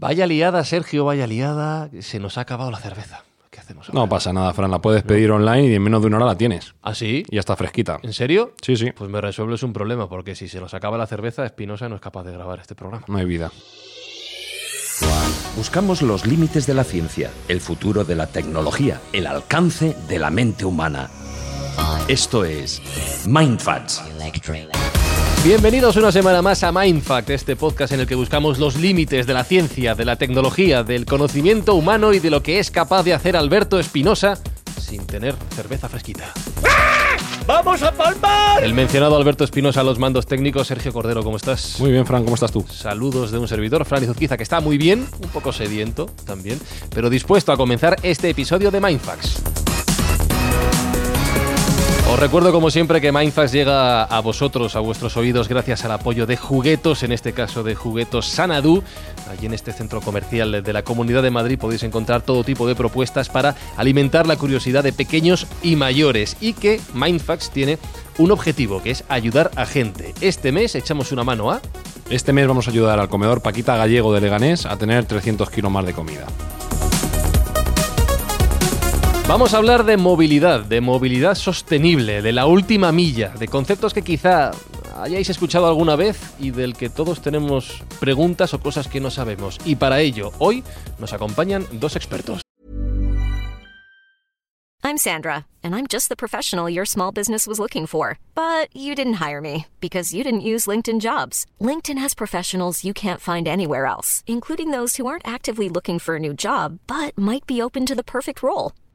Vaya liada, Sergio, vaya liada. Se nos ha acabado la cerveza. ¿Qué hacemos ahora? No pasa nada, Fran, la puedes pedir online y en menos de una hora la tienes. ¿Ah, sí? Y ya está fresquita. ¿En serio? Sí, sí, Pues me resuelves un problema, porque si se nos acaba la cerveza, Espinosa no es capaz de grabar este programa. no hay vida. Buscamos los límites de la ciencia, el futuro de la tecnología, el alcance de la mente humana. Esto es Mindfacts. Bienvenidos una semana más a Mindfact, este podcast en el que buscamos los límites de la ciencia, de la tecnología, del conocimiento humano y de lo que es capaz de hacer Alberto Espinosa sin tener cerveza fresquita. ¡Vamos a palmar! El mencionado Alberto Espinosa a los mandos técnicos. Sergio Cordero, ¿cómo estás? Muy bien, Fran, ¿cómo estás tú? Saludos de un servidor, Fran Izuzquiza, que está muy bien, un poco sediento también, pero dispuesto a comenzar este episodio de Mindfax. Os recuerdo como siempre que Mindfax llega a vosotros, a vuestros oídos, gracias al apoyo de Juguetos, en este caso de Juguetos Sanadú. Allí en este centro comercial de la Comunidad de Madrid podéis encontrar todo tipo de propuestas para alimentar la curiosidad de pequeños y mayores y que Mindfax tiene un objetivo, que es ayudar a gente. Este mes echamos una mano a... Este mes vamos a ayudar al comedor Paquita Gallego de Leganés a tener 300 kilos más de comida. Vamos a hablar de movilidad, de movilidad sostenible, de la última milla, de conceptos que quizá hayáis escuchado alguna vez y del que todos tenemos preguntas o cosas que no sabemos. Y para ello, hoy nos acompañan dos expertos. I'm Sandra, and I'm just the professional your small business was looking for. But you didn't hire me because you didn't use LinkedIn jobs. LinkedIn has professionals you can't find anywhere else, including those who aren't actively looking for a new job but might be open to the perfect role,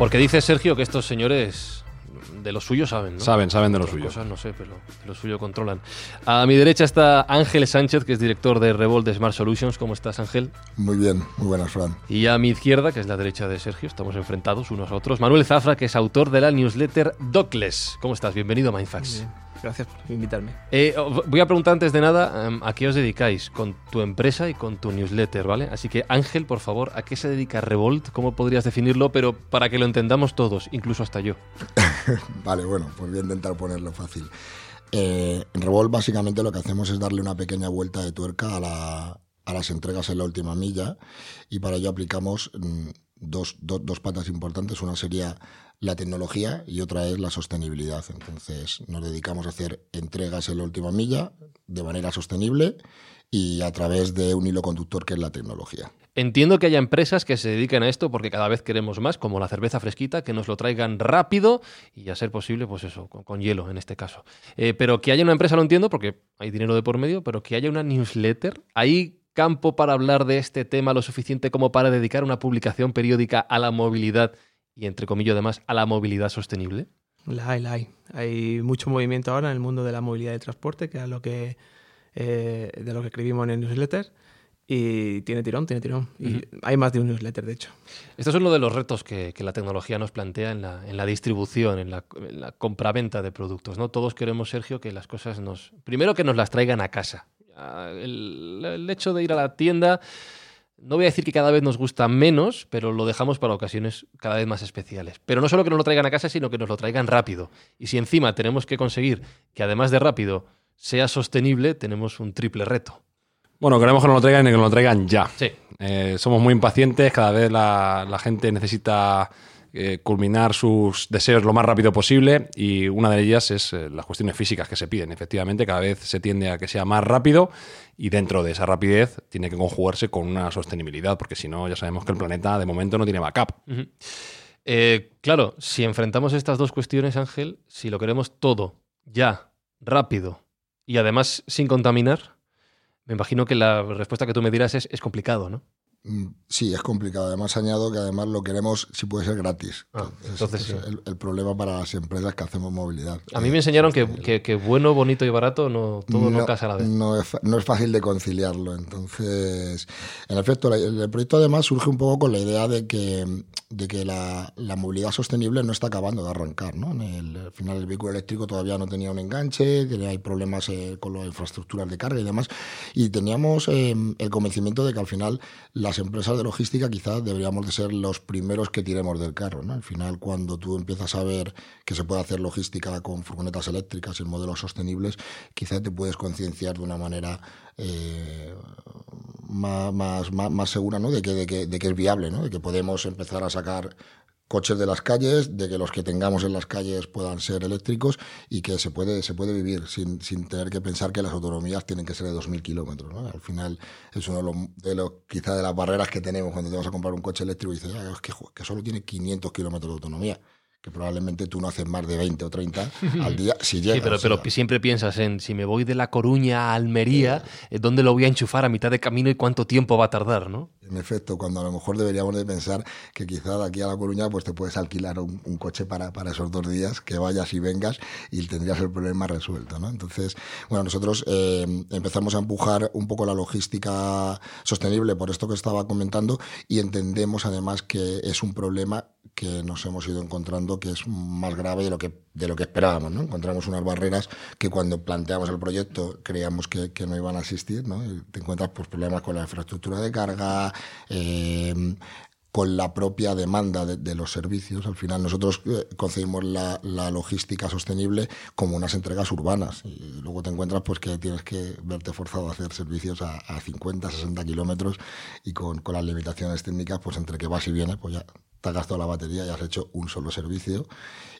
Porque dice Sergio que estos señores de lo suyo saben, ¿no? Saben, saben de lo Otras suyo. cosas no sé, pero de lo suyo controlan. A mi derecha está Ángel Sánchez, que es director de Revolt de Smart Solutions. ¿Cómo estás, Ángel? Muy bien, muy buenas, Fran. Y a mi izquierda, que es la derecha de Sergio, estamos enfrentados unos a otros, Manuel Zafra, que es autor de la newsletter Dockless. ¿Cómo estás? Bienvenido a Mindfax. Gracias por invitarme. Eh, os voy a preguntar antes de nada em, a qué os dedicáis con tu empresa y con tu newsletter, ¿vale? Así que Ángel, por favor, ¿a qué se dedica Revolt? ¿Cómo podrías definirlo? Pero para que lo entendamos todos, incluso hasta yo. Vale, bueno, pues voy a intentar ponerlo fácil. Eh, en Revolt básicamente lo que hacemos es darle una pequeña vuelta de tuerca a, la- a las entregas en la última milla y para ello aplicamos mm, dos, do- dos patas importantes. Una sería la tecnología y otra es la sostenibilidad. Entonces nos dedicamos a hacer entregas en la última milla de manera sostenible y a través de un hilo conductor que es la tecnología. Entiendo que haya empresas que se dedican a esto porque cada vez queremos más, como la cerveza fresquita, que nos lo traigan rápido y a ser posible, pues eso, con, con hielo en este caso. Eh, pero que haya una empresa lo entiendo porque hay dinero de por medio, pero que haya una newsletter, ¿hay campo para hablar de este tema lo suficiente como para dedicar una publicación periódica a la movilidad y, entre comillas, además, a la movilidad sostenible? La hay, la hay. Hay mucho movimiento ahora en el mundo de la movilidad y transporte, que es lo que, eh, de lo que escribimos en el newsletter. Y tiene tirón, tiene tirón. Y hay más de un newsletter, de hecho. Esto es uno de los retos que, que la tecnología nos plantea en la, en la distribución, en la, en la compraventa de productos. ¿no? Todos queremos, Sergio, que las cosas nos. Primero que nos las traigan a casa. El, el hecho de ir a la tienda. No voy a decir que cada vez nos gusta menos, pero lo dejamos para ocasiones cada vez más especiales. Pero no solo que nos lo traigan a casa, sino que nos lo traigan rápido. Y si encima tenemos que conseguir que además de rápido sea sostenible, tenemos un triple reto. Bueno, queremos que nos lo traigan y que nos lo traigan ya. Sí. Eh, somos muy impacientes, cada vez la, la gente necesita eh, culminar sus deseos lo más rápido posible y una de ellas es eh, las cuestiones físicas que se piden. Efectivamente, cada vez se tiende a que sea más rápido y dentro de esa rapidez tiene que conjugarse con una sostenibilidad, porque si no ya sabemos que el planeta de momento no tiene backup. Eh, claro, si enfrentamos estas dos cuestiones, Ángel, si lo queremos todo, ya, rápido y además sin contaminar, me imagino que la respuesta que tú me dirás es, es complicado, ¿no? Mm, Sí, es complicado. Además, añado que además lo queremos, si puede ser gratis. Ah, entonces es sí. el, el problema para las empresas que hacemos movilidad. A mí Eh, me enseñaron que, que- que bueno, bonito y barato no, todo no, casa a la vez. No es, no es fácil de conciliarlo. Entonces, en efecto, la- el, el proyecto además surge un poco con la idea de que, de que la, la movilidad sostenible no está acabando de arrancar. ¿no? En el, al final, el vehículo eléctrico todavía no tenía un enganche, que hay problemas eh, con las infraestructuras de carga y demás. Y teníamos eh, el convencimiento de que al final las empresas de logística quizás deberíamos de ser los primeros que tiremos del carro. ¿no? Al final, cuando tú empiezas a ver que se puede hacer logística con furgonetas eléctricas y en modelos sostenibles, quizás te puedes concienciar de una manera eh, más, más, más segura ¿no? de, que, de, que, de que es viable, ¿no? de que podemos empezar a sacar coches de las calles, de que los que tengamos en las calles puedan ser eléctricos y que se puede, se puede vivir sin, sin tener que pensar que las autonomías tienen que ser de 2.000 kilómetros. ¿no? Al final es uno de los, de los, quizá de las barreras que tenemos cuando te vas a comprar un coche eléctrico y dices, "Ah, es que, que solo tiene 500 kilómetros de autonomía que probablemente tú no haces más de 20 o 30 al día si llegas. Sí, pero, siempre piensas en si me voy de La Coruña a Almería, eh, ¿dónde lo voy a enchufar a mitad de camino y cuánto tiempo va a tardar, no? En efecto, cuando a lo mejor deberíamos de pensar que quizá de aquí a La Coruña pues te puedes alquilar un, un coche para, para esos dos días, que vayas y vengas y tendrías el problema resuelto. ¿no? Entonces, bueno, nosotros eh, empezamos a empujar un poco la logística sostenible por esto que estaba comentando y entendemos además que es un problema que nos hemos ido encontrando que es más grave de lo que, de lo que esperábamos. ¿no? Encontramos unas barreras que cuando planteamos el proyecto creíamos que, no iban a existir. ¿no? Te encuentras pues, problemas con la infraestructura de carga, eh, con la propia demanda de, los servicios. Al final nosotros eh, concebimos la, logística sostenible como unas entregas urbanas y luego te encuentras pues que tienes que verte forzado a hacer servicios a, a 50, 60 kilómetros y con, con, las limitaciones técnicas pues entre que vas y vienes pues ya te has gastado la batería y has hecho un solo servicio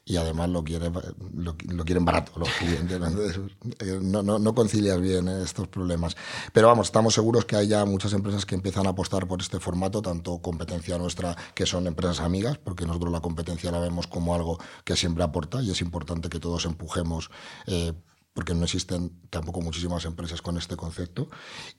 y además lo quieren, lo, quieren barato los clientes. ¿no? No, no, concilias bien ¿eh? estos problemas. Pero vamos, estamos seguros que hay ya muchas empresas que empiezan a apostar por este formato, tanto competencia nuestra, que son empresas amigas, porque nosotros la competencia la vemos como algo que siempre aporta y es importante que todos empujemos. Eh, porque no existen tampoco muchísimas empresas con este concepto,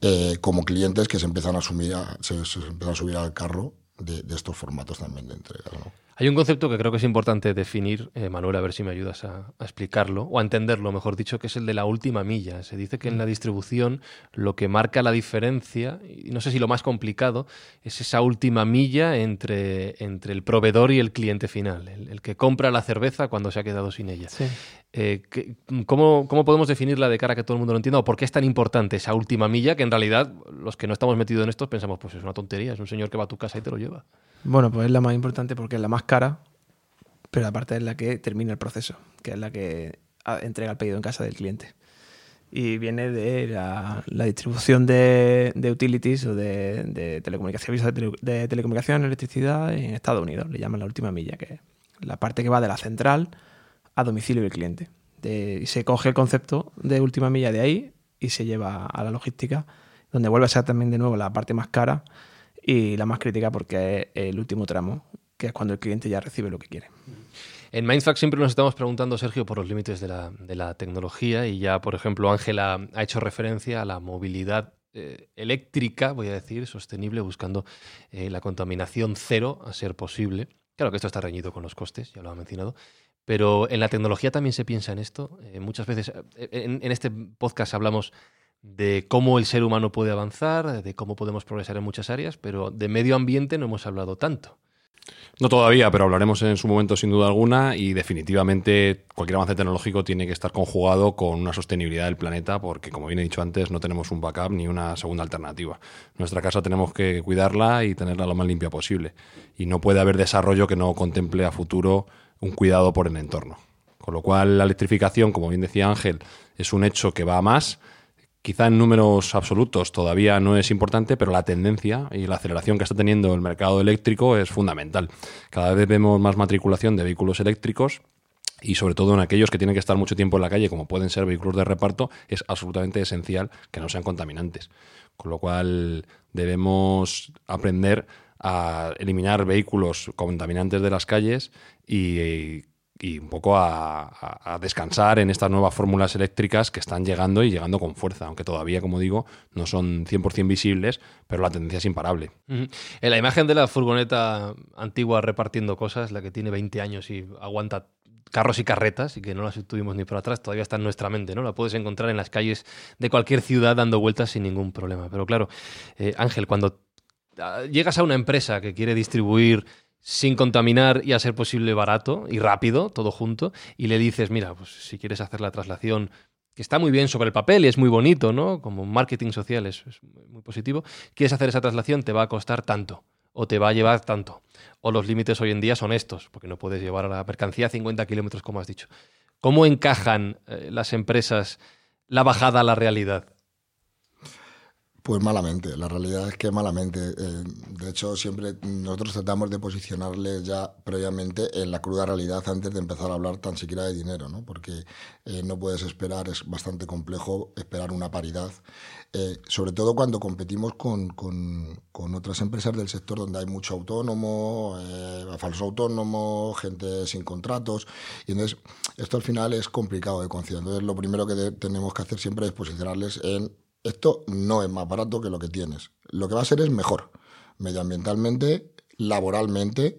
eh, como clientes que se empiezan a, asumir a, se empiezan a subir al carro de, de, estos formatos también de entrega. ¿no? Hay un concepto que creo que es importante definir, eh, Manuel, a ver si me ayudas a, a, explicarlo, o a entenderlo, mejor dicho, que es el de la última milla. Se dice que en la distribución lo que marca la diferencia, y no sé si lo más complicado, es esa última milla entre, entre el proveedor y el cliente final, el, el que compra la cerveza cuando se ha quedado sin ella. Sí. Eh, ¿cómo, ¿Cómo podemos definirla de cara a que todo el mundo lo entienda? ¿O por qué es tan importante esa última milla que en realidad los que no estamos metidos en esto pensamos, pues es una tontería, es un señor que va a tu casa y te lo lleva? Bueno, pues es la más importante porque es la más cara, pero aparte es la que termina el proceso, que es la que entrega el pedido en casa del cliente. Y viene de la, distribución de, utilities o de, de telecomunicación, de, de telecomunicación, electricidad en Estados Unidos. Le llaman la última milla, que es la parte que va de la central a domicilio del cliente. Y se coge el concepto de última milla de ahí y se lleva a la logística, donde vuelve a ser también de nuevo la parte más cara y la más crítica porque es el último tramo, que es cuando el cliente ya recibe lo que quiere. En Mindfact siempre nos estamos preguntando, Sergio, por los límites de la, de la tecnología y ya, por ejemplo, Ángela ha hecho referencia a la movilidad eh, eléctrica, voy a decir, sostenible, buscando eh, la contaminación cero a ser posible. Claro que esto está reñido con los costes, ya lo ha mencionado, pero en la tecnología también se piensa en esto. Eh, muchas veces en, en, este podcast hablamos de cómo el ser humano puede avanzar, de cómo podemos progresar en muchas áreas, pero de medio ambiente no hemos hablado tanto. No todavía, pero hablaremos en su momento sin duda alguna y definitivamente cualquier avance tecnológico tiene que estar conjugado con una sostenibilidad del planeta porque, como bien he dicho antes, no tenemos un backup ni una segunda alternativa. Nuestra casa tenemos que cuidarla y tenerla lo más limpia posible. Y no puede haber desarrollo que no contemple a futuro un cuidado por el entorno. Con lo cual, la electrificación, como bien decía Ángel, es un hecho que va a más Quizá en números absolutos todavía no es importante, pero la tendencia y la aceleración que está teniendo el mercado eléctrico es fundamental. Cada vez vemos más matriculación de vehículos eléctricos y sobre todo en aquellos que tienen que estar mucho tiempo en la calle, como pueden ser vehículos de reparto, es absolutamente esencial que no sean contaminantes. Con lo cual debemos aprender a eliminar vehículos contaminantes de las calles y y un poco a, descansar en estas nuevas fórmulas eléctricas que están llegando y llegando con fuerza, aunque todavía, como digo, no son 100% visibles, pero la tendencia es imparable. En la imagen de la furgoneta antigua repartiendo cosas, la que tiene 20 años y aguanta carros y carretas y que no las tuvimos ni por atrás, todavía está en nuestra mente, ¿no? La puedes encontrar en las calles de cualquier ciudad dando vueltas sin ningún problema. Pero claro, eh, Ángel, cuando ah, llegas a una empresa que quiere distribuir sin contaminar y a ser posible barato y rápido, todo junto, y le dices, mira, pues si quieres hacer la traslación, que está muy bien sobre el papel y es muy bonito, ¿no? Como marketing social es, muy positivo, quieres hacer esa traslación, te va a costar tanto, o te va a llevar tanto, o los límites hoy en día son estos, porque no puedes llevar a la mercancía 50 kilómetros, como has dicho. ¿Cómo encajan eh, las empresas la bajada a la realidad? Pues malamente, la realidad es que malamente. Eh, de hecho, siempre nosotros tratamos de posicionarles ya previamente en la cruda realidad antes de empezar a hablar tan siquiera de dinero, ¿no? porque eh, no puedes esperar, es bastante complejo esperar una paridad, eh, sobre todo cuando competimos con, con, con, otras empresas del sector donde hay mucho autónomo, falso autónomo, gente sin contratos, y entonces esto al final es complicado de conciliar. Entonces, lo primero que tenemos que hacer siempre es posicionarles en esto no es más barato que lo que tienes. Lo que va a ser es mejor, medioambientalmente, laboralmente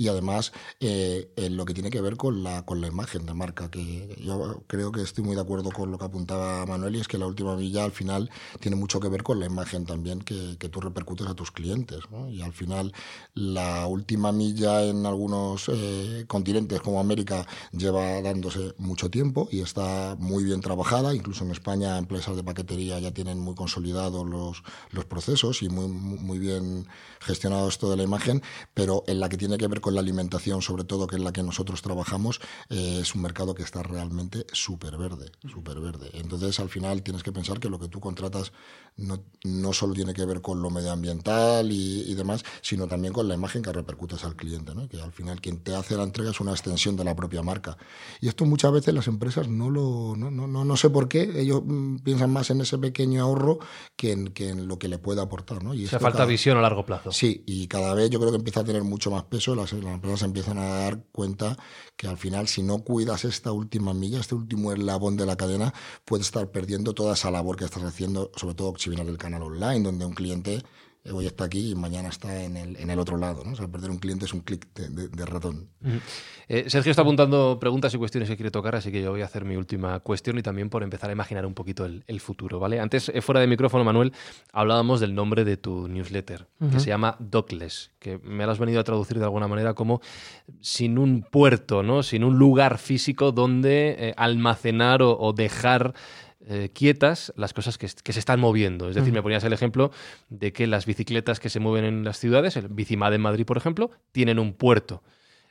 y además eh, en lo que tiene que ver con la, con la imagen de marca, que yo creo que estoy muy de acuerdo con lo que apuntaba Manuel y es que la última milla al final tiene mucho que ver con la imagen también que, que tú repercutes a tus clientes. Y al final la última milla en algunos eh, continentes como América lleva dándose mucho tiempo y está muy bien trabajada, incluso en España empresas de paquetería ya tienen muy consolidados los, los procesos y muy, muy bien gestionado esto de la imagen, pero en la que tiene que ver con la alimentación, sobre todo, que es la que nosotros trabajamos, eh, es un mercado que está realmente súper verde, súper verde. Entonces, al final, tienes que pensar que lo que tú contratas no, no solo tiene que ver con lo medioambiental y, demás, sino también con la imagen que repercutes al cliente, ¿no? que al final quien te hace la entrega es una extensión de la propia marca. Y esto muchas veces las empresas no lo, no, no, no, sé por qué, ellos mm, piensan más en ese pequeño ahorro que en, que en lo que le puede aportar. ¿no? Y Se falta visión a largo plazo. Sí, y cada vez yo creo que empieza a tener mucho más peso las las empresas empiezan a dar cuenta que al final si no cuidas esta última milla, este último eslabón de la cadena, puedes estar perdiendo toda esa labor que estás haciendo, sobre todo si vienes del canal online, donde un cliente hoy está aquí y mañana está en el, en el otro lado. ¿no? O sea, perder un cliente es un clic de, ratón. Eh, Sergio está apuntando preguntas y cuestiones que quiere tocar, así que yo voy a hacer mi última cuestión y también por empezar a imaginar un poquito el, futuro. ¿vale? Antes, eh, fuera de micrófono, Manuel, hablábamos del nombre de tu newsletter, que se llama Dockless, que me lo has venido a traducir de alguna manera como sin un puerto, ¿no? sin un lugar físico donde eh, almacenar o dejar eh, quietas las cosas que, se están moviendo. Es decir, me ponías el ejemplo de que las bicicletas que se mueven en las ciudades, el Bicimad en Madrid, por ejemplo, tienen un puerto.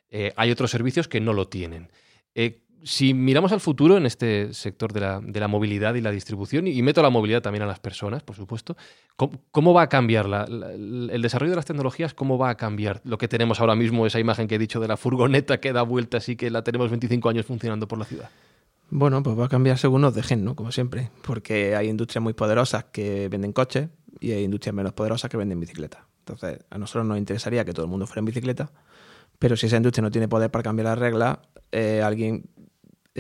Eh, hay otros servicios que no lo tienen. Eh, si miramos al futuro en este sector de la, movilidad y la distribución, y, meto la movilidad también a las personas, por supuesto, ¿cómo, va a cambiar el desarrollo de las tecnologías? ¿Cómo va a cambiar lo que tenemos ahora mismo, esa imagen que he dicho de la furgoneta que da vueltas y que la tenemos 25 años funcionando por la ciudad? Bueno, pues va a cambiar según nos dejen, ¿no? Como siempre. Porque hay industrias muy poderosas que venden coches y hay industrias menos poderosas que venden bicicletas. Entonces, a nosotros nos interesaría que todo el mundo fuera en bicicleta, pero si esa industria no tiene poder para cambiar las reglas, eh, alguien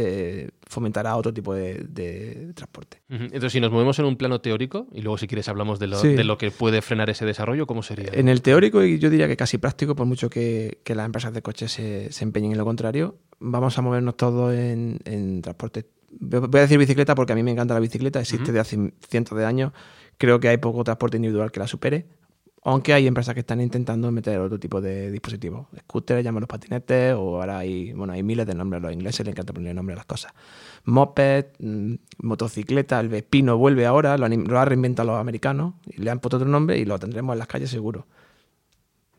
eh, fomentará otro tipo de, transporte. Entonces, si nos movemos en un plano teórico, y luego si quieres hablamos de lo, que puede frenar ese desarrollo, ¿cómo sería? En el teórico, y yo diría que casi práctico, por mucho que, las empresas de coches se, se, empeñen en lo contrario, vamos a movernos todos en, transporte. Voy a decir bicicleta porque a mí me encanta la bicicleta, existe de hace cientos de años. Creo que hay poco transporte individual que la supere. Aunque hay empresas que están intentando meter otro tipo de dispositivos. Scooters, llaman los patinetes, o ahora hay, bueno, hay miles de nombres a los ingleses, les encanta poner nombre a las cosas. Moped, mm, motocicleta, el Vespino vuelve ahora, lo lo han reinventado los americanos, y le han puesto otro nombre y lo tendremos en las calles seguro.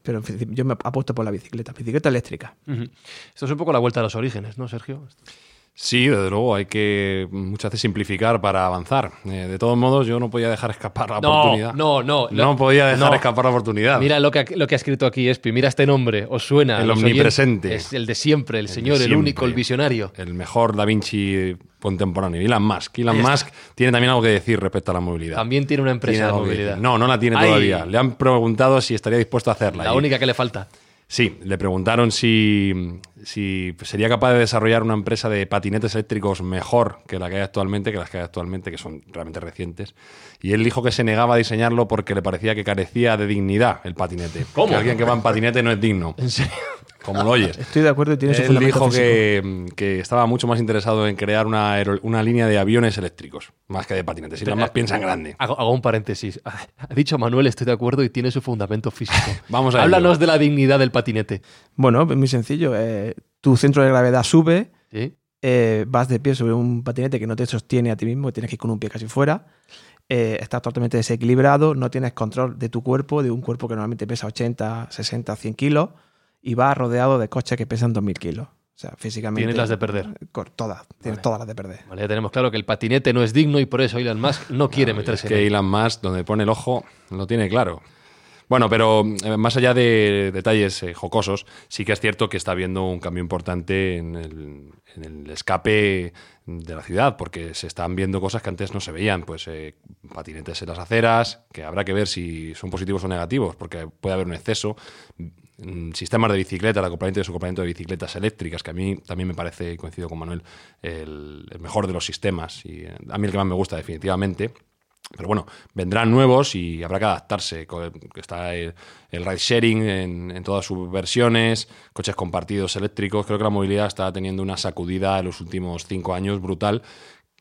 Pero yo me apuesto por la bicicleta, bicicleta eléctrica. Esto es un poco la vuelta a los orígenes, ¿no, Sergio? Sí, desde luego, hay que muchas veces simplificar para avanzar. Eh, de todos modos, yo no podía dejar escapar la No, oportunidad. no, no. No podía dejar no. escapar la oportunidad. Mira lo que, ha- lo que ha escrito aquí Espi. Mira este nombre. ¿Os suena? El omnipresente. oyentes? Es el de siempre, el, señor, el único, el visionario. El mejor Da Vinci contemporáneo, Elon Musk. Elon. Musk tiene también algo que decir respecto a la movilidad. También tiene una empresa Tiene de movilidad. No, no la tiene Ay, todavía. Le han preguntado si estaría dispuesto a hacerla. La Y- única que le falta. Sí, le preguntaron si, si sería capaz de desarrollar una empresa de patinetes eléctricos mejor que la que hay actualmente, que las que hay actualmente, que son realmente recientes. Y él dijo que se negaba a diseñarlo porque le parecía que carecía de dignidad el patinete. ¿Cómo? Que alguien que va en patinete no es digno. ¿En serio? Como lo oyes. Estoy de acuerdo y tiene su Él fundamento dijo que, que estaba mucho más interesado en crear una, una línea de aviones eléctricos, más que de patinetes. Y nada más piensa en grande. Hago, hago un paréntesis. Ha dicho Manuel, estoy de acuerdo y tiene su fundamento físico. Vamos a Háblanos de la dignidad del patinete. Bueno, es muy sencillo. eh, tu centro de gravedad sube, ¿Sí? eh, vas de pie sobre un patinete que no te sostiene a ti mismo, tienes que ir con un pie casi fuera, eh, estás totalmente desequilibrado, no tienes control de tu cuerpo, de un cuerpo que normalmente pesa 80, 60, 100 kilos, y vas rodeado de coches que pesan 2.000 kilos. O sea, físicamente... Tienes las de perder. Todas, tienes todas las de perder. Vale, ya tenemos claro que el patinete no es digno y por eso Elon Musk no quiere meterse Es que en él. Elon Musk, donde pone el ojo, lo tiene claro. Bueno, pero eh, más allá de detalles eh, jocosos, sí que es cierto que está habiendo un cambio importante en el, escape de la ciudad, porque se están viendo cosas que antes no se veían, pues eh, patinetes en las aceras, que habrá que ver si son positivos o negativos, porque puede haber un exceso, mm, sistemas de bicicleta, el acoplamiento y desacoplamiento de bicicletas eléctricas, que a mí también me parece, coincido con Manuel, el, el mejor de los sistemas, y eh, a mí el que más me gusta definitivamente. Pero bueno, vendrán nuevos y habrá que adaptarse. Está el, el ride sharing en todas sus versiones, coches compartidos eléctricos. Creo que la movilidad está teniendo una sacudida en los últimos cinco años brutal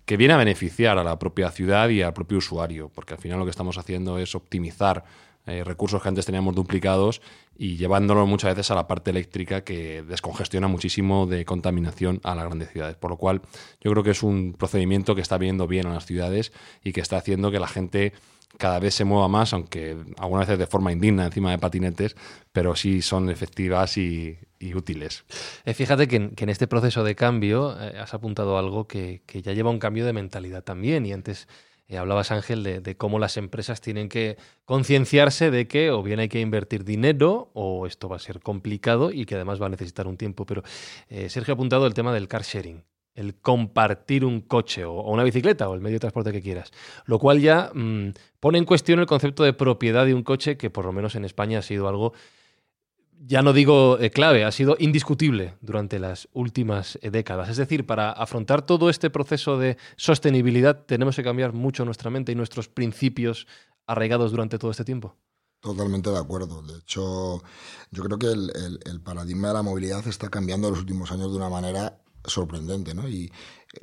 que viene a beneficiar a la propia ciudad y al propio usuario, porque al final lo que estamos haciendo es optimizar eh, recursos que antes teníamos duplicados y llevándolo muchas veces a la parte eléctrica que descongestiona muchísimo de contaminación a las grandes ciudades. Por lo cual yo creo que es un procedimiento que está viendo bien a las ciudades y que está haciendo que la gente cada vez se mueva más, aunque algunas veces de forma indigna encima de patinetes, pero sí son efectivas y, útiles. Eh, fíjate que en, que en este proceso de cambio eh, has apuntado algo que, que ya lleva un cambio de mentalidad también. Y antes eh, hablabas, Ángel, de, de cómo las empresas tienen que concienciarse de que o bien hay que invertir dinero o esto va a ser complicado y que además va a necesitar un tiempo. Pero eh, Sergio ha apuntado el tema del car sharing. El compartir un coche o, una bicicleta o el medio de transporte que quieras. Lo cual ya mm, pone en cuestión el concepto de propiedad de un coche que por lo menos en España ha sido algo ya no digo eh, clave, ha sido indiscutible durante las últimas eh, décadas. Es decir, para afrontar todo este proceso de sostenibilidad tenemos que cambiar mucho nuestra mente y nuestros principios arraigados durante todo este tiempo. Totalmente de acuerdo. De hecho, yo creo que el, paradigma de la movilidad está cambiando en los últimos años de una manera sorprendente, ¿no?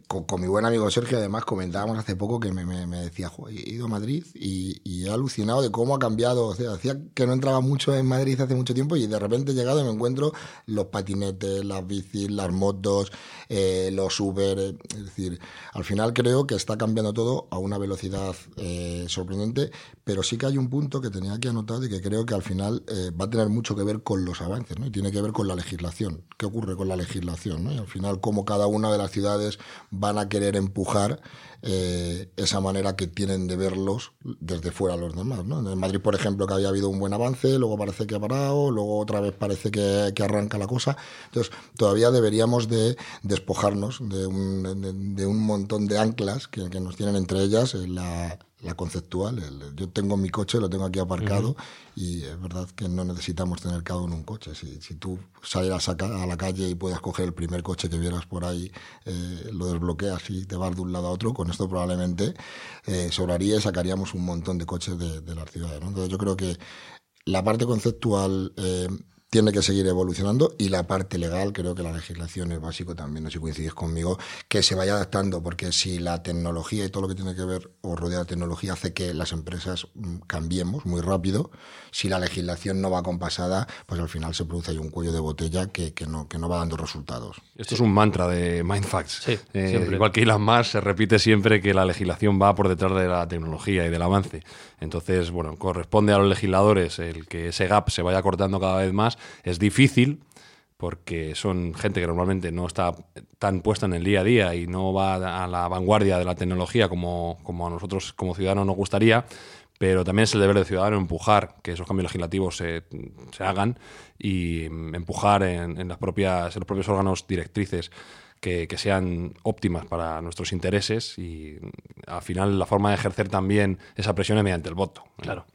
Con, mi buen amigo Sergio, además, comentábamos hace poco que me, me- me decía, "Jo, he ido a Madrid y, he alucinado de cómo ha cambiado. O sea, decía que no entraba mucho en Madrid hace mucho tiempo y de repente he llegado y me encuentro los patinetes, las bicis, las motos, eh, los Uber. eh, Es decir, al final creo que está cambiando todo a una velocidad eh, sorprendente, pero sí que hay un punto que tenía aquí anotado y que creo que al final eh, va a tener mucho que ver con los avances, ¿no? Y tiene que ver con la legislación. ¿Qué ocurre con la legislación? ¿no? Y al final, cómo cada una de las ciudades van a querer empujar eh, esa manera que tienen de verlos desde fuera los demás. ¿no? En Madrid, por ejemplo, que había habido un buen avance, luego parece que ha parado, luego otra vez parece que, que arranca la cosa. Entonces, todavía deberíamos de despojarnos de un, de, un montón de anclas que, que nos tienen entre ellas eh, la, la conceptual. El- yo tengo mi coche, lo tengo aquí aparcado y es verdad que no necesitamos tener cada uno un coche. Si, si tú salieras a, a la calle y puedas coger el primer coche que vieras por ahí, eh, lo desbloqueas y te vas de un lado a otro, con esto probablemente eh, sobraría y sacaríamos un montón de coches de, de las ciudades. ¿no? Entonces yo creo que la parte conceptual eh, tiene que seguir evolucionando y la parte legal, creo que la legislación es básico también, no sé si coincides conmigo, que se vaya adaptando, porque si la tecnología y todo lo que tiene que ver o rodea la tecnología hace que las empresas mm, cambiemos muy rápido, si la legislación no va compasada, pues al final se produce ahí un cuello de botella que, que no, que no va dando resultados. Esto es un mantra de Mindfacts. Sí, Eh, siempre. igual que Elon Musk, se repite siempre que la legislación va por detrás de la tecnología y del avance. Entonces, bueno, corresponde a los legisladores el que ese gap se vaya cortando cada vez más. Es difícil, porque son gente que normalmente no está tan puesta en el día a día y no va a la vanguardia de la tecnología como, como a nosotros como ciudadanos nos gustaría, pero también es el deber del ciudadano empujar que esos cambios legislativos se, se hagan y empujar en, en, las propias, en los propios órganos directrices que, que, sean óptimas para nuestros intereses y al final la forma de ejercer también esa presión es mediante el voto. Claro.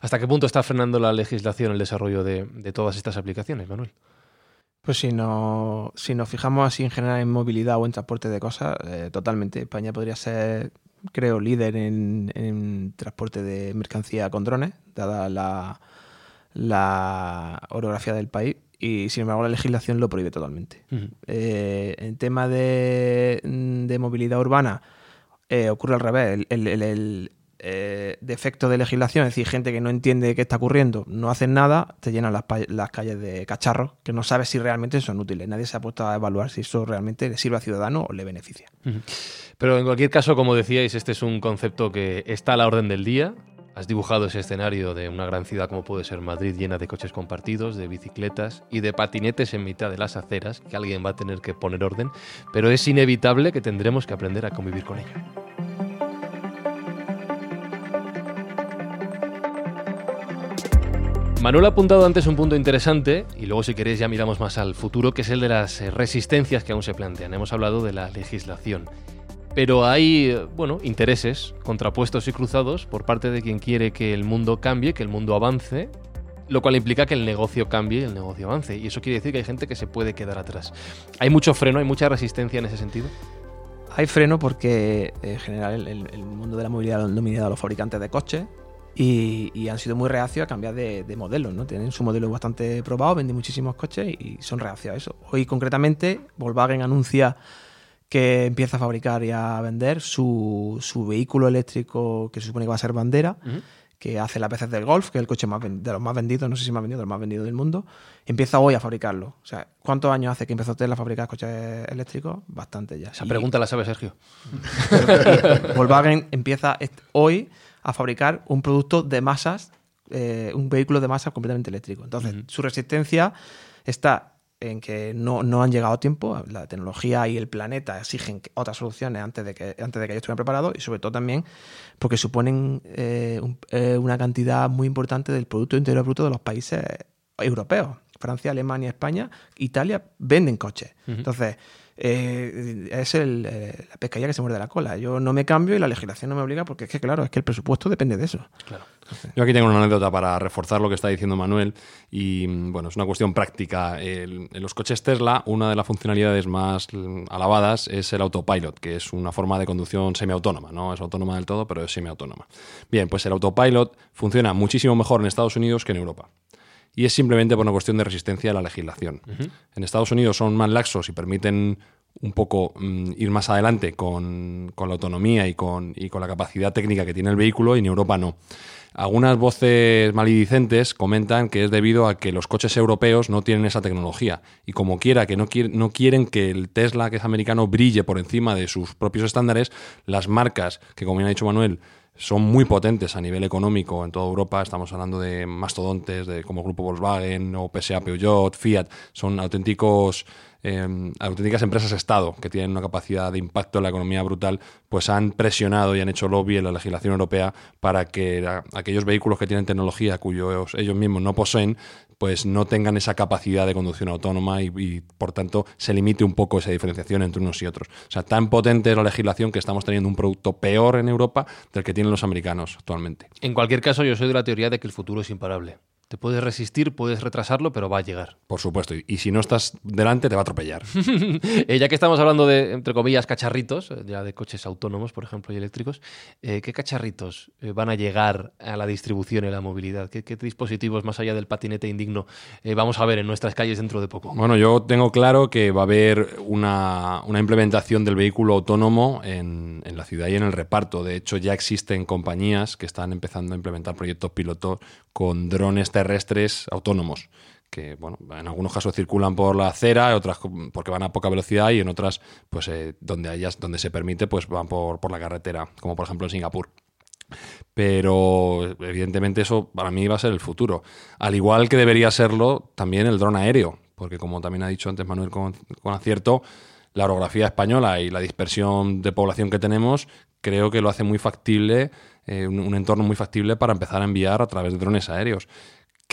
¿Hasta qué punto está frenando la legislación el desarrollo de, de todas estas aplicaciones, Manuel? Pues si, no, si nos fijamos así en general en movilidad o en transporte de cosas, eh, totalmente. España podría ser, creo, líder en, en, transporte de mercancía con drones, dada la, la orografía del país. Y sin embargo, la legislación lo prohíbe totalmente. Uh -huh. eh, en tema de, de movilidad urbana, eh, ocurre al revés. El, el, el, eh, defecto de legislación, es decir, gente que no entiende qué está ocurriendo, no hacen nada, te llenan las, calles de cacharros que no sabes si realmente son útiles. Nadie se ha puesto a evaluar si eso realmente le sirve al ciudadano o le beneficia. Pero en cualquier caso, como decíais, este es un concepto que está a la orden del día. Has dibujado ese escenario de una gran ciudad como puede ser Madrid, llena de coches compartidos, de bicicletas y de patinetes en mitad de las aceras, que alguien va a tener que poner orden, pero es inevitable que tendremos que aprender a convivir con ello. Manuel ha apuntado antes un punto interesante y luego si queréis ya miramos más al futuro, que es el de las eh, resistencias que aún se plantean. Hemos hablado de la legislación. Pero hay, eh, bueno, intereses contrapuestos y cruzados por parte de quien quiere que el mundo cambie, que el mundo avance, lo cual implica que el negocio cambie y el negocio avance. Y eso quiere decir que hay gente que se puede quedar atrás. ¿Hay mucho freno, hay mucha resistencia en ese sentido? Hay freno porque en general el, mundo de la movilidad lo han dominado los fabricantes de coches, y, y, han sido muy reacios a cambiar de, de modelo, ¿no? Tienen su modelo bastante probado, venden muchísimos coches y son reacios a eso. Hoy concretamente Volkswagen anuncia que empieza a fabricar y a vender su, su vehículo eléctrico que se supone que va a ser bandera, uh -huh. que hace las veces del Golf, que es el coche más de los más vendidos, no sé si más vendido, de los más vendidos del mundo, empieza hoy a fabricarlo. O sea, ¿cuántos años hace que empezó Tesla a fabricar coches eléctricos? Bastante ya. Esa y, pregunta la sabe Sergio. Volkswagen empieza hoy a fabricar un producto de masas, eh, un vehículo de masas completamente eléctrico. Entonces, uh -huh. su resistencia está en que no, no, han llegado a tiempo, la tecnología y el planeta exigen otras soluciones antes de que, antes de que ellos estuvieran preparados y sobre todo también porque suponen eh, un, eh, una cantidad muy importante del Producto Interior Bruto de los países europeos. Francia, Alemania, España, Italia venden coches. Uh -huh. Entonces, eh, es el, eh, la pescadilla que se muerde la cola. Yo no me cambio y la legislación no me obliga porque es que, claro, es que el presupuesto depende de eso. Claro. Yo aquí tengo una anécdota para reforzar lo que está diciendo Manuel y, bueno, es una cuestión práctica. El, en los coches Tesla, una de las funcionalidades más alabadas es el autopilot, que es una forma de conducción semiautónoma. No es autónoma del todo, pero es semiautónoma. Bien, pues el autopilot funciona muchísimo mejor en Estados Unidos que en Europa y es simplemente por una cuestión de resistencia a la legislación. Uh -huh. En Estados Unidos son más laxos y permiten un poco mm, ir más adelante con, con la autonomía y con, y con, la capacidad técnica que tiene el vehículo y en Europa no. Algunas voces malidicentes comentan que es debido a que los coches europeos no tienen esa tecnología y como quiera que no, no quieren que el Tesla, que es americano, brille por encima de sus propios estándares, las marcas que, como ya ha dicho Manuel, son muy potentes a nivel económico en toda Europa. Estamos hablando de mastodontes de, como Grupo Volkswagen o PSA Peugeot, Fiat. Son auténticos, eh, auténticas empresas Estado que tienen una capacidad de impacto en la economía brutal, pues han presionado y han hecho lobby en la legislación europea para que aquellos vehículos que tienen tecnología cuyos ellos mismos no poseen pues no tengan esa capacidad de conducción autónoma y, y, por tanto se limite un poco esa diferenciación entre unos y otros. O sea, tan potente es la legislación que estamos teniendo un producto peor en Europa del que tienen los americanos actualmente. En cualquier caso, yo soy de la teoría de que el futuro es imparable. Te puedes resistir, puedes retrasarlo, pero va a llegar. Por supuesto. Y si no estás delante, te va a atropellar. eh, ya que estamos hablando de, entre comillas, cacharritos, eh, ya de coches autónomos, por ejemplo, y eléctricos, eh, ¿qué cacharritos van a llegar a la distribución y la movilidad? ¿Qué, qué dispositivos, más allá del patinete indigno, eh, vamos a ver en nuestras calles dentro de poco? Bueno, yo tengo claro que va a haber una, una implementación del vehículo autónomo en, en, la ciudad y en el reparto. De hecho, ya existen compañías que están empezando a implementar proyectos pilotos con drones terrestres autónomos que bueno, en algunos casos circulan por la acera, otras porque van a poca velocidad y en otras, pues eh, donde hayas, donde se permite, pues van por, por la carretera, como por ejemplo en Singapur. Pero evidentemente eso para mí va a ser el futuro. Al igual que debería serlo también el dron aéreo, porque como también ha dicho antes Manuel con, acierto, la orografía española y la dispersión de población que tenemos, creo que lo hace muy factible, eh, un entorno muy factible para empezar a enviar a través de drones aéreos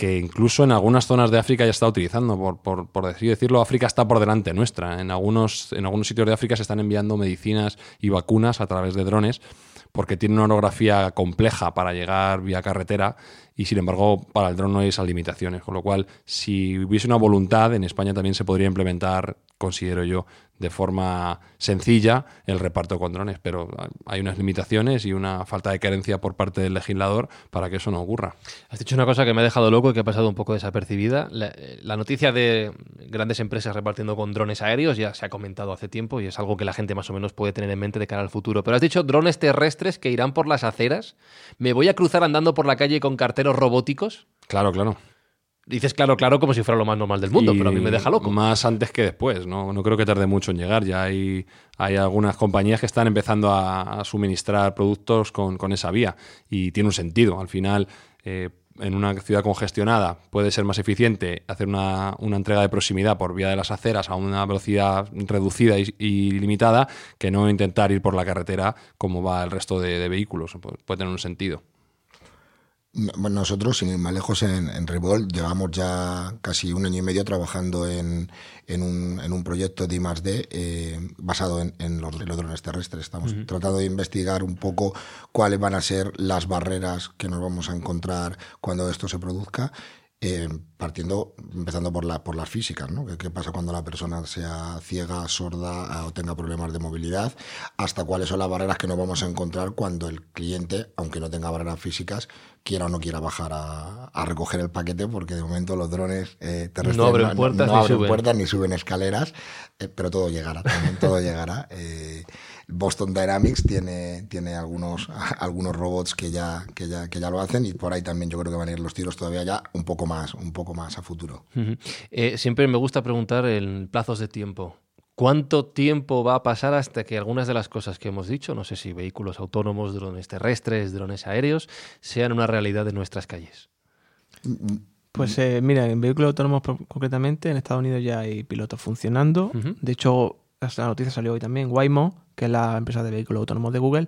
que incluso en algunas zonas de África ya está utilizando. Por, por, por decirlo, África está por delante nuestra. En algunos, en algunos sitios de África se están enviando medicinas y vacunas a través de drones porque tiene una orografía compleja para llegar vía carretera y sin embargo para el dron no hay esas limitaciones. Con lo cual, si hubiese una voluntad, en España también se podría implementar, considero yo, de forma sencilla el reparto con drones, pero hay unas limitaciones y una falta de carencia por parte del legislador para que eso no ocurra. Has dicho una cosa que me ha dejado loco y que ha pasado un poco desapercibida. La, la, noticia de grandes empresas repartiendo con drones aéreos ya se ha comentado hace tiempo y es algo que la gente más o menos puede tener en mente de cara al futuro. Pero has dicho drones terrestres que irán por las aceras. ¿Me voy a cruzar andando por la calle con carteros robóticos? Claro, claro. Dices claro, claro, como si fuera lo más normal del mundo, Y pero a mí me deja loco. Más antes que después, ¿no? No creo que tarde mucho en llegar. Ya hay, hay algunas compañías que están empezando a, a suministrar productos con, con, esa vía y tiene un sentido. Al final, eh, en una ciudad congestionada puede ser más eficiente hacer una, una, entrega de proximidad por vía de las aceras a una velocidad reducida y, y limitada que no intentar ir por la carretera como va el resto de, de vehículos. Puede tener un sentido. Nosotros, sin ir más lejos, en, en Revolt llevamos ya casi un año y medio trabajando en, en, un, en un, proyecto de I+.D. Eh, basado en, en, los, los, drones terrestres. Estamos uh -huh. tratando de investigar un poco cuáles van a ser las barreras que nos vamos a encontrar cuando esto se produzca eh, partiendo, empezando por, la, por las físicas, ¿no? ¿Qué, ¿Qué, pasa cuando la persona sea ciega, sorda o tenga problemas de movilidad? Hasta cuáles son las barreras que nos vamos a encontrar cuando el cliente, aunque no tenga barreras físicas, quiera o no quiera bajar a, a recoger el paquete, porque de momento los drones eh, terrestres no abren puertas, no, no ni, abren suben. puertas ni suben escaleras, eh, pero todo llegará, también todo llegará. Boston Dynamics tiene, tiene algunos, algunos robots que ya, que, ya, que ya lo hacen y por ahí también yo creo que van a ir los tiros todavía ya un poco más, un poco más a futuro. Uh -huh. eh, siempre me gusta preguntar en plazos de tiempo. ¿Cuánto tiempo va a pasar hasta que algunas de las cosas que hemos dicho, no sé si vehículos autónomos, drones terrestres, drones aéreos, sean una realidad en nuestras calles? Pues eh, mira, en vehículos autónomos concretamente, en Estados Unidos ya hay pilotos funcionando. Uh -huh. De hecho, la noticia salió hoy también, Waymo, que es la empresa de vehículos autónomos de Google,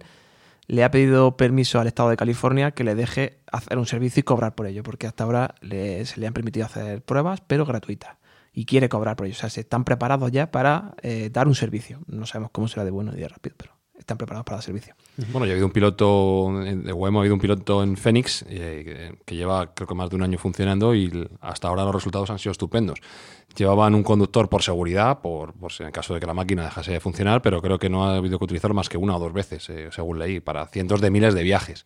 le ha pedido permiso al estado de California que le deje hacer un servicio y cobrar por ello, porque hasta ahora le, se le han permitido hacer pruebas, pero gratuitas. Y quiere cobrar por ello. O sea, se están preparados ya para eh, dar un servicio. No sabemos cómo será de bueno y de rápido, pero están preparados para dar servicio. Bueno, ya ha habido un piloto de Waymo, ha habido un piloto en Phoenix eh, que lleva creo que más de un año funcionando y hasta ahora los resultados han sido estupendos. Llevaban un conductor por seguridad, por en caso de que la máquina dejase de funcionar, pero creo que no ha habido que utilizarlo más que una o dos veces, eh, según leí, para cientos de miles de viajes.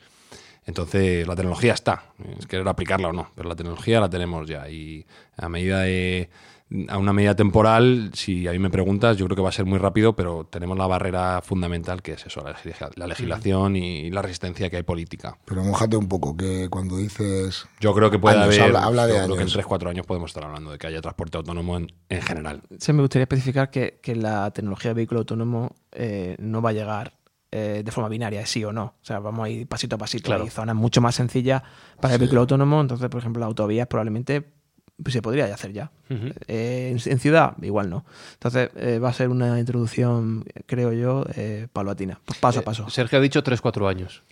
Entonces, la tecnología está, es querer aplicarla o no, pero la tecnología la tenemos ya y a medida de a una medida temporal, si a mí me preguntas, yo creo que va a ser muy rápido, pero tenemos la barrera fundamental que es eso, la legislación y la resistencia que hay política. Pero mojate un poco, que cuando dices... Yo creo que puede años, haber... Habla, habla de yo años. creo que en 3-4 años podemos estar hablando de que haya transporte autónomo en, en general. Sí, me gustaría especificar que, que la tecnología de vehículo autónomo eh, no va a llegar eh, de forma binaria, sí o no. O sea, vamos a ir pasito a pasito. Claro. Hay zonas mucho más sencillas para el vehículo autónomo. Entonces, por ejemplo, las autovías probablemente pues se podría hacer ya. Uh -huh. eh, en, en, ciudad, igual no. Entonces, eh, va a ser una introducción, creo yo, eh, paulatina, paso a paso. Sergio ha dicho 3-4 años.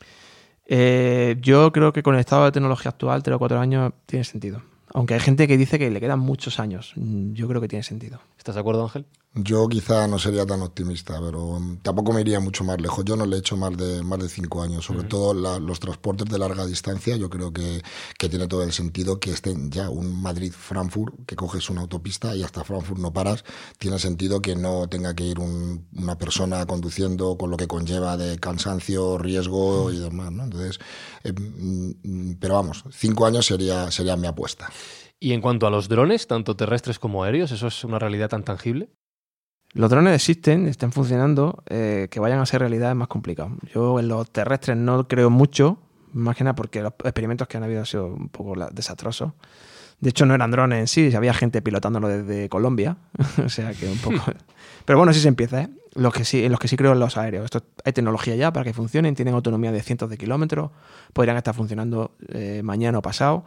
Eh, yo creo que con el estado de tecnología actual, 3 o 4 años tiene sentido. Aunque hay gente que dice que le quedan muchos años. Yo creo que tiene sentido. ¿Estás de acuerdo, Ángel? Yo quizá no sería tan optimista, pero tampoco me iría mucho más lejos. Yo no le he hecho más de, más de cinco años. Sobre uh -huh. todo la, los transportes de larga distancia, yo creo que, que, tiene todo el sentido que estén ya un Madrid-Frankfurt, que coges una autopista y hasta Frankfurt no paras. Tiene sentido que no tenga que ir un, una persona conduciendo con lo que conlleva de cansancio, riesgo uh -huh. y demás. ¿no? Entonces, eh, pero vamos, cinco años sería, sería mi apuesta. Y en cuanto a los drones, tanto terrestres como aéreos, ¿eso es una realidad tan tangible? Los drones existen, están funcionando, eh, que vayan a ser realidad es más complicado. Yo en los terrestres no creo mucho, más que nada porque los experimentos que han habido han sido un poco desastrosos. De hecho, no eran drones en sí, había gente pilotándolo desde Colombia, o sea que un poco... Pero bueno, sí se empieza, ¿eh? Los que sí, en los que sí creo en los aéreos. Esto, hay tecnología ya para que funcionen, tienen autonomía de cientos de kilómetros, podrían estar funcionando eh, mañana o pasado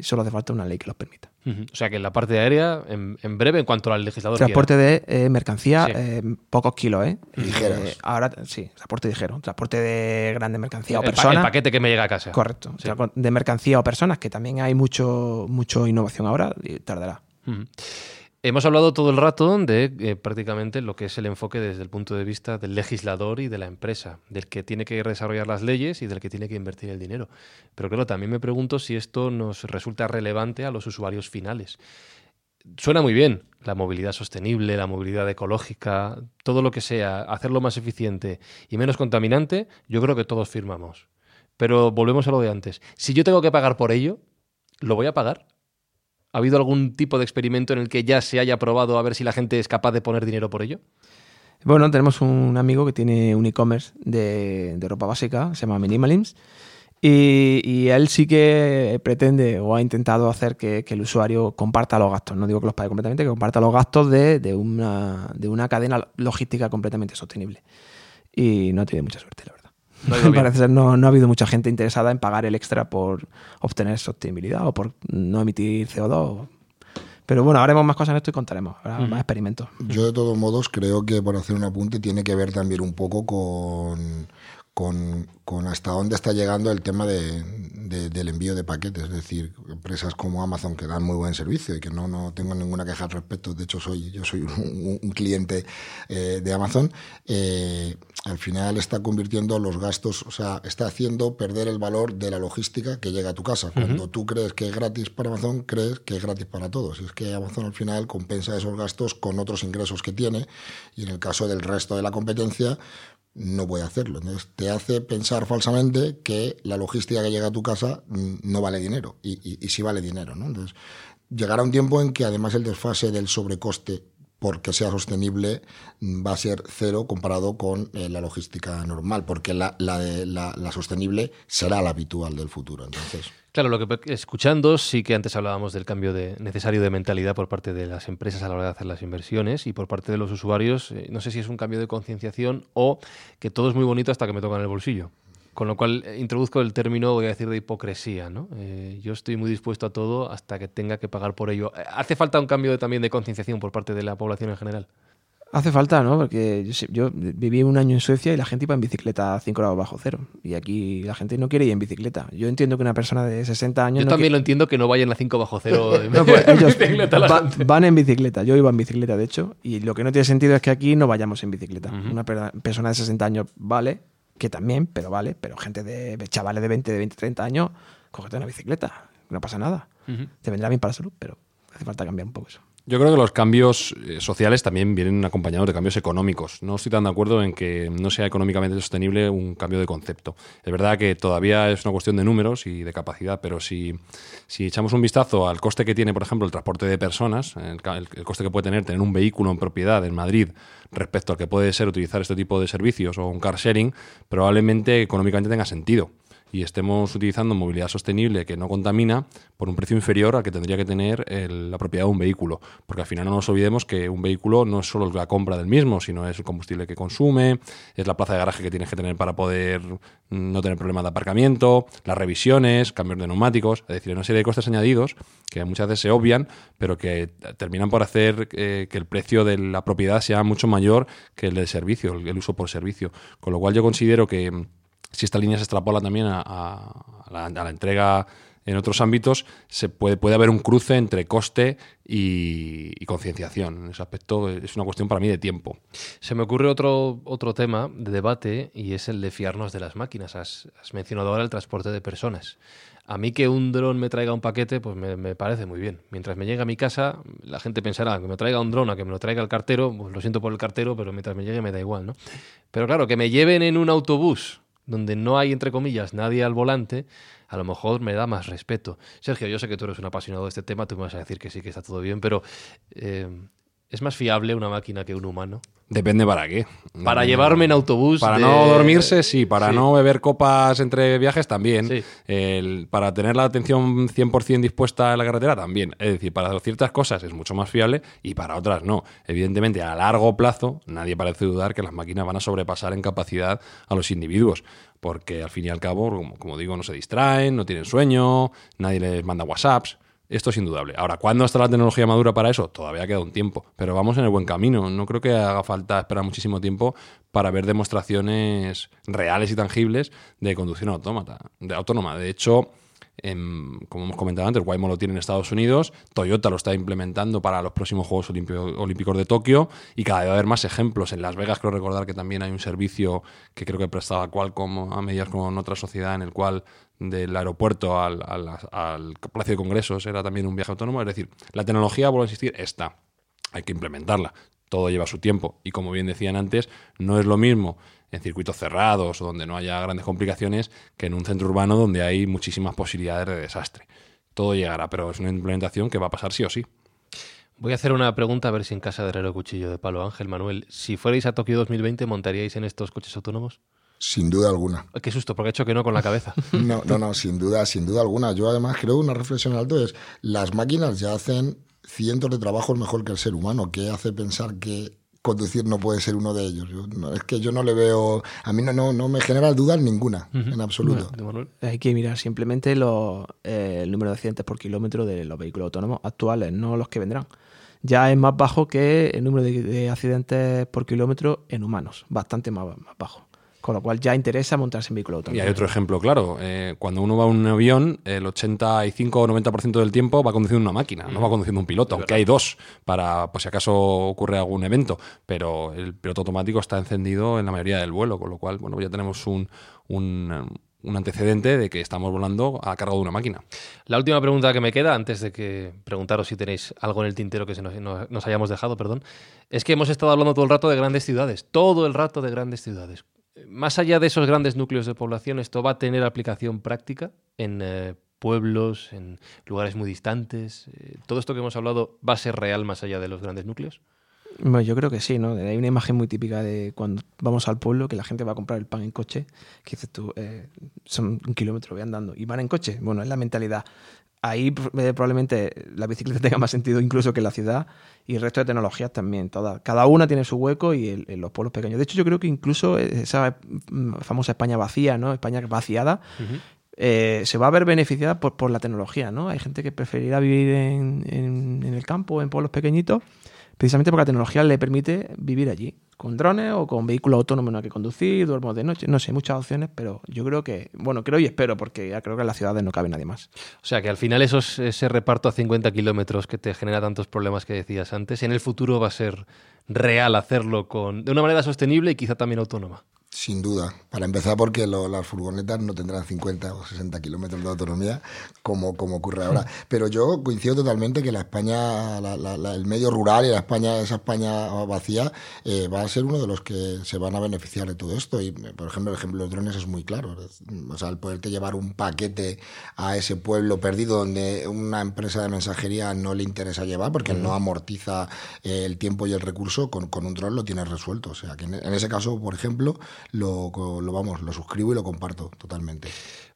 Y solo hace falta una ley que los permita. O sea que en la parte aérea, en, en breve, en cuanto al legislador. Transporte quiera. de eh, mercancía, Sí. eh, pocos kilos, ¿eh? Ligeras. Eh, ahora sí, transporte ligero. Transporte de grande mercancía o el, pa- personas. el paquete que me llega a casa. Correcto. Sí. De mercancía o personas, que también hay mucho, mucho innovación ahora y tardará. Hemos hablado todo el rato de eh, prácticamente lo que es el enfoque desde el punto de vista del legislador y de la empresa, del que tiene que desarrollar las leyes y del que tiene que invertir el dinero. Pero claro, también me pregunto si esto nos resulta relevante a los usuarios finales. Suena muy bien la movilidad sostenible, la movilidad ecológica, todo lo que sea, hacerlo más eficiente y menos contaminante, yo creo que todos firmamos. Pero volvemos a lo de antes. Si yo tengo que pagar por ello, ¿lo voy a pagar? ¿Ha habido algún tipo de experimento en el que ya se haya probado a ver si la gente es capaz de poner dinero por ello? Bueno, tenemos un amigo que tiene un e-commerce de, ropa básica, se llama Minimalims, y, él sí que pretende o ha intentado hacer que, el usuario comparta los gastos. No digo que los pague completamente, que comparta los gastos de, de una, de una cadena logística completamente sostenible. Y no ha tenido mucha suerte, la verdad. No ha ido bien. Parece ser no, no ha habido mucha gente interesada en pagar el extra por obtener sostenibilidad o por no emitir CO2. Pero bueno, haremos más cosas en esto y contaremos. Habrá más experimentos. Yo de todos modos creo que por hacer un apunte tiene que ver también un poco con, con, con hasta dónde está llegando el tema de, de- del envío de paquetes. Es decir, empresas como Amazon que dan muy buen servicio y que no, no tengo ninguna queja al respecto. De hecho, soy yo soy un, un cliente eh, de Amazon. eh, al final está convirtiendo los gastos, o sea, está haciendo perder el valor de la logística que llega a tu casa. Cuando tú crees que es gratis para Amazon, crees que es gratis para todos. Y es que Amazon al final compensa esos gastos con otros ingresos que tiene y en el caso del resto de la competencia no puede hacerlo. Entonces te hace pensar falsamente que la logística que llega a tu casa mm, no vale dinero y, y, y sí vale dinero. ¿no? Entonces llegará un tiempo en que además el desfase del sobrecoste porque sea sostenible mm, va a ser cero comparado con eh, la logística normal, porque la, la, de- la, la sostenible será la habitual del futuro. Entonces, Claro, lo que escuchando sí que antes hablábamos del cambio de, necesario de mentalidad por parte de las empresas a la hora de hacer las inversiones y por parte de los usuarios. eh, no sé si es un cambio de concienciación o que todo es muy bonito hasta que me tocan el bolsillo. Con lo cual eh, introduzco el término, voy a decir, de hipocresía. ¿no? Eh, yo estoy muy dispuesto a todo hasta que tenga que pagar por ello. Eh, ¿Hace falta un cambio de- también de concienciación por parte de la población en general? Hace falta, ¿no? Porque yo, viví un año en Suecia y la gente iba en bicicleta a 5 grados bajo cero. Y aquí la gente no quiere ir en bicicleta. Yo entiendo que una persona de 60 años. Yo no también quiere- lo entiendo que no vayan a 5 bajo cero. en No, pues ellos bicicleta va- van en bicicleta. Yo iba en bicicleta, de hecho. Y lo que no tiene sentido es que aquí no vayamos en bicicleta. Una per- persona de 60 años vale, que también, pero vale. Pero gente de chavales de 20, de 20, 30 años, cógete una bicicleta. No pasa nada. Te vendrá bien para la salud, pero hace falta cambiar un poco eso. Yo creo que los cambios eh, sociales también vienen acompañados de cambios económicos. No estoy tan de acuerdo en que no sea económicamente sostenible un cambio de concepto. Es verdad que todavía es una cuestión de números y de capacidad, pero si, si echamos un vistazo al coste que tiene, por ejemplo, el transporte de personas, el, el- el coste que puede tener tener un vehículo en propiedad en Madrid respecto al que puede ser utilizar este tipo de servicios o un car sharing, probablemente económicamente tenga sentido y estemos utilizando movilidad sostenible que no contamina por un precio inferior al que tendría que tener el- la propiedad de un vehículo. Porque al final no nos olvidemos que un vehículo no es solo la compra del mismo, sino es el combustible que consume, es la plaza de garaje que tienes que tener para poder mm, no tener problemas de aparcamiento, las revisiones, cambios de neumáticos, es decir, una serie de costes añadidos que muchas veces se obvian, pero que terminan por hacer eh, que el precio de la propiedad sea mucho mayor que el del servicio, el, el uso por servicio. Con lo cual yo considero que mm, si esta línea se extrapola también a, la, entrega en otros ámbitos, se puede, puede haber un cruce entre coste y, concienciación. En ese aspecto es una cuestión para mí de tiempo. Se me ocurre otro, otro tema de debate y es el de fiarnos de las máquinas. Has, mencionado ahora el transporte de personas. A mí que un dron me traiga un paquete, pues me, me parece muy bien. Mientras me llegue a mi casa, la gente pensará que me traiga un dron a que me lo traiga el cartero, pues lo siento por el cartero, pero mientras me llegue me da igual, ¿no? Pero claro, que me lleven en un autobús donde no hay, entre comillas, nadie al volante, a lo mejor me da más respeto. Sergio, yo sé que tú eres un apasionado de este tema, tú me vas a decir que sí, que está todo bien, pero eh, ¿Es más fiable una máquina que un humano? Depende para qué. Para llevarme en autobús. Para de- no dormirse, sí. Para Sí. no beber copas entre viajes, también. Sí. El- para tener la atención 100% dispuesta en la carretera, también. Es decir, para ciertas cosas es mucho más fiable y para otras no. Evidentemente, a largo plazo, nadie parece dudar que las máquinas van a sobrepasar en capacidad a los individuos. Porque al fin y al cabo, como, como digo, no se distraen, no tienen sueño, nadie les manda WhatsApps. Esto es indudable. Ahora, ¿cuándo está la tecnología madura para eso? Todavía queda un tiempo, pero vamos en el buen camino. No creo que haga falta esperar muchísimo tiempo para ver demostraciones reales y tangibles de conducción autómata, de autónoma. De hecho, em, como hemos comentado antes, Waymo lo tiene en Estados Unidos, Toyota lo está implementando para los próximos Juegos Olímpicos de Tokio y cada vez va a haber más ejemplos. En Las Vegas creo recordar que también hay un servicio que creo que prestaba Qualcomm a medias con otra sociedad en el cual del aeropuerto al, al, al Palacio de Congresos era también un viaje autónomo. Es decir, la tecnología, vuelvo a insistir, está. Hay que implementarla. Todo lleva su tiempo. Y como bien decían antes, no es lo mismo en circuitos cerrados o donde no haya grandes complicaciones que en un centro urbano donde hay muchísimas posibilidades de desastre. Todo llegará, pero es una implementación que va a pasar sí o sí. Voy a hacer una pregunta a ver si en casa de Herrero Cuchillo de Palo Ángel, Manuel. Si fuerais a Tokio 2020, ¿montaríais en estos coches autónomos? Sin duda alguna. Qué susto, porque he hecho que no con la cabeza. No, no, no, sin duda, sin duda alguna. Yo además creo una reflexión alto es, las máquinas ya hacen cientos de trabajos mejor que el ser humano. ¿Qué hace pensar que conducir no puede ser uno de ellos? Yo- no, es que yo no le veo, a mí no, no, no me genera dudas ninguna, en absoluto. Hay que mirar simplemente los, eh, el número de accidentes por kilómetro de los vehículos autónomos actuales, no los que vendrán. Ya es más bajo que el número de, de accidentes por kilómetro en humanos, bastante más, más bajo. Con lo cual ya interesa montarse en vehículo Y autónomo. hay otro ejemplo claro. eh, cuando uno va en un avión, el 85 o 90% del tiempo va conduciendo una máquina, no va conduciendo un piloto, aunque hay dos para, pues si acaso ocurre algún evento. Pero el piloto automático está encendido en la mayoría del vuelo, con lo cual, bueno, ya tenemos un, un, un antecedente de que estamos volando a cargo de una máquina. La última pregunta que me queda, antes de que preguntaros si tenéis algo en el tintero que se nos, no- nos hayamos dejado, perdón, es que hemos estado hablando todo el rato de grandes ciudades, todo el rato de grandes ciudades. Más allá de esos grandes núcleos de población, ¿esto va a tener aplicación práctica en eh, pueblos, en lugares muy distantes? Eh, ¿Todo esto que hemos hablado va a ser real más allá de los grandes núcleos? Bueno, yo creo que sí, ¿no? Hay una imagen muy típica de cuando vamos al pueblo que la gente va a comprar el pan en coche, que dices tú, eh, son un kilómetro, voy andando, y van en coche. Bueno, es la mentalidad. Ahí pr- eh, probablemente la bicicleta tenga más sentido incluso que la ciudad y el resto de tecnologías también. Todas, cada una tiene su hueco y el- en los pueblos pequeños. De hecho, yo creo que incluso esa mm, famosa España vacía, ¿no? España vaciada, eh, se va a ver beneficiada por, por la tecnología, ¿no? Hay gente que preferirá vivir en, en- en el campo, en pueblos pequeñitos, precisamente porque la tecnología le permite vivir allí, con drones o con vehículos autónomos los que conducir, duermo de noche, no sé, muchas opciones, pero yo creo que, bueno, creo y espero, porque ya creo que en las ciudades no cabe nadie más. O sea que al final esos, ese reparto a 50 kilómetros que te genera tantos problemas que decías antes, en el futuro va a ser real hacerlo con, de una manera sostenible y quizá también autónoma. Sin duda. Para empezar, porque lo- las furgonetas no tendrán 50 o 60 kilómetros de autonomía como, como ocurre ahora. Pero yo coincido totalmente que la España, la- la- la- el medio rural y la España, esa España vacía, eh, va a ser uno de los que se van a beneficiar de todo esto. Y, por ejemplo, el ejemplo de los drones es muy claro. O sea, el poderte llevar un paquete a ese pueblo perdido donde una empresa de mensajería no le interesa llevar porque no amortiza eh, el tiempo y el recurso, con, con un dron lo tienes resuelto. O sea, que en, en ese caso, por ejemplo, lo, lo vamos, lo suscribo y lo comparto totalmente.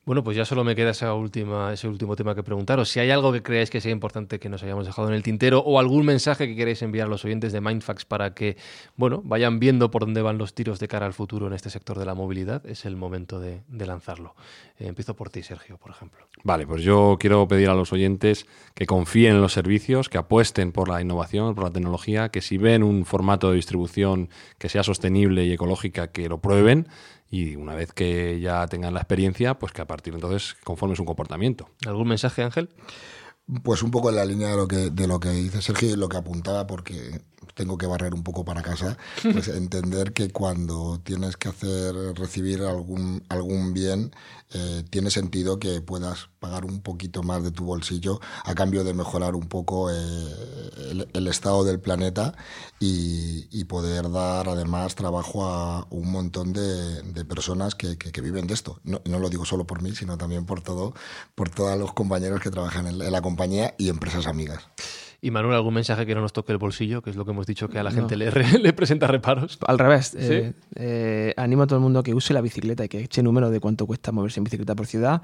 Bueno, pues ya solo me queda ese último tema que preguntaros. Si hay algo que creáis que sea importante que nos hayamos dejado en el tintero o algún mensaje que queréis enviar a los oyentes de Mindfax para que, bueno, vayan viendo por dónde van los tiros de cara al futuro en este sector de la movilidad, es el momento de, de lanzarlo. Eh, empiezo por ti, Sergio, por ejemplo. Vale, pues yo quiero pedir a los oyentes que confíen en los servicios, que apuesten por la innovación, por la tecnología, que si ven un formato de distribución que sea sostenible y ecológica, que lo prueben y una vez que ya tengan la experiencia, pues que a partir de entonces conformen su comportamiento. ¿Algún mensaje, Ángel? Pues un poco en la línea de lo que, de lo que dice Sergio y lo que apuntaba, porque tengo que barrer un poco para casa, pues entender que cuando tienes que hacer recibir algún, algún bien, eh, tiene sentido que puedas pagar un poquito más de tu bolsillo a cambio de mejorar un poco eh, el, el estado del planeta y, y poder dar además trabajo a un montón de, de personas que, que- que viven de esto. No, no lo digo solo por mí, sino también por todo, por todos los compañeros que trabajan en, la- en la compañía y empresas amigas. Y Manuel, ¿algún mensaje que no nos toque el bolsillo? Que es lo que hemos dicho que a la gente le, le, presenta reparos. Al revés. Eh, eh, animo a todo el mundo a que use la bicicleta y que eche número de cuánto cuesta moverse en bicicleta por ciudad.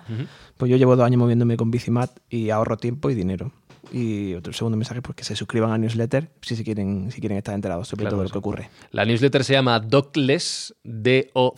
Pues yo llevo dos años moviéndome con Bicimat y ahorro tiempo y dinero. Y otro segundo mensaje, pues que se suscriban a newsletter si, si, quieren, si quieren estar enterados sobre todo lo que ocurre. La newsletter se llama Dockless, D-O-C-K-L-E-S-S,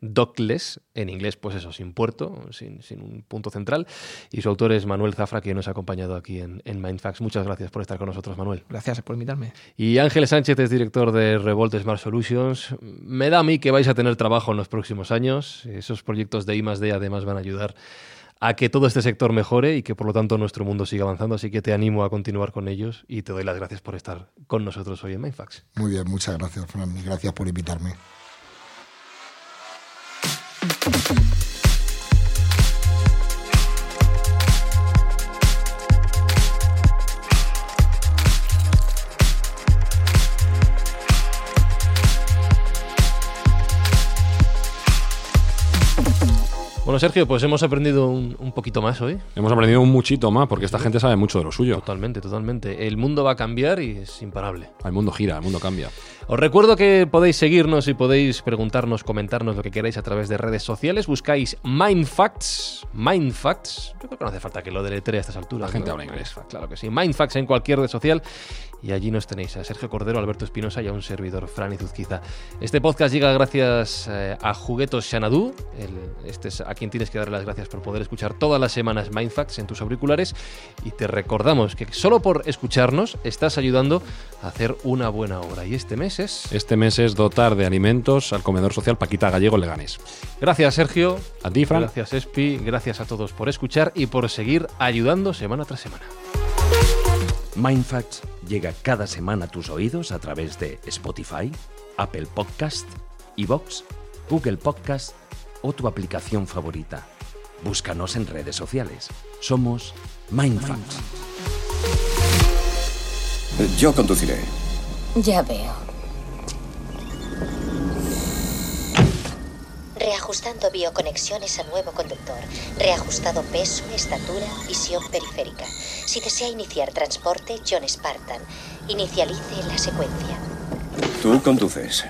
Dockless, en inglés, pues eso, sin puerto, sin, sin, un punto central. Y su autor es Manuel Zafra, que nos ha acompañado aquí en, en Mindfax. Muchas gracias por estar con nosotros, Manuel. Gracias por invitarme. Y Ángel Sánchez es director de Revolt Smart Solutions. Me da a mí que vais a tener trabajo en los próximos años. Esos proyectos de I D además van a ayudar a que todo este sector mejore y que por lo tanto nuestro mundo siga avanzando. Así que te animo a continuar con ellos y te doy las gracias por estar con nosotros hoy en Mindfax. Muy bien, muchas gracias, Fran. Gracias por invitarme. Bueno, Sergio, pues hemos aprendido un, un, poquito más hoy. Hemos aprendido un muchito más, porque esta gente sabe mucho de lo suyo. Totalmente, totalmente. El mundo va a cambiar y es imparable. El mundo gira, el mundo cambia. Os recuerdo que podéis seguirnos y podéis preguntarnos, comentarnos lo que queráis a través de redes sociales. Buscáis Mindfacts. Mindfacts. Yo creo que no hace falta que lo deletree a estas alturas. La gente ¿no? habla inglés. Claro que sí. Mindfacts en cualquier red social. Y allí nos tenéis a Sergio Cordero, Alberto Espinosa y a un servidor, Fran Izuzquiza. Este podcast llega gracias eh, a Juguetos Xanadu. El, este es a quien tienes que dar las gracias por poder escuchar todas las semanas Mindfacts en tus auriculares. Y te recordamos que solo por escucharnos estás ayudando a hacer una buena obra. Y este mes es... Este mes es dotar de alimentos al comedor social Paquita Gallego Leganés. Gracias, Sergio. A ti, Fran. Gracias, Espi. Gracias a todos por escuchar y por seguir ayudando semana tras semana. Mindfacts llega cada semana a tus oídos a través de Spotify, Apple Podcast, Evox, Google Podcast o tu aplicación favorita. Búscanos en redes sociales. Somos Mindfacts. Yo conduciré. Ya veo. Reajustando bioconexiones a nuevo conductor. Reajustado peso, estatura, visión periférica. Si desea iniciar transporte, John Spartan. Inicialice la secuencia. Tú conduces.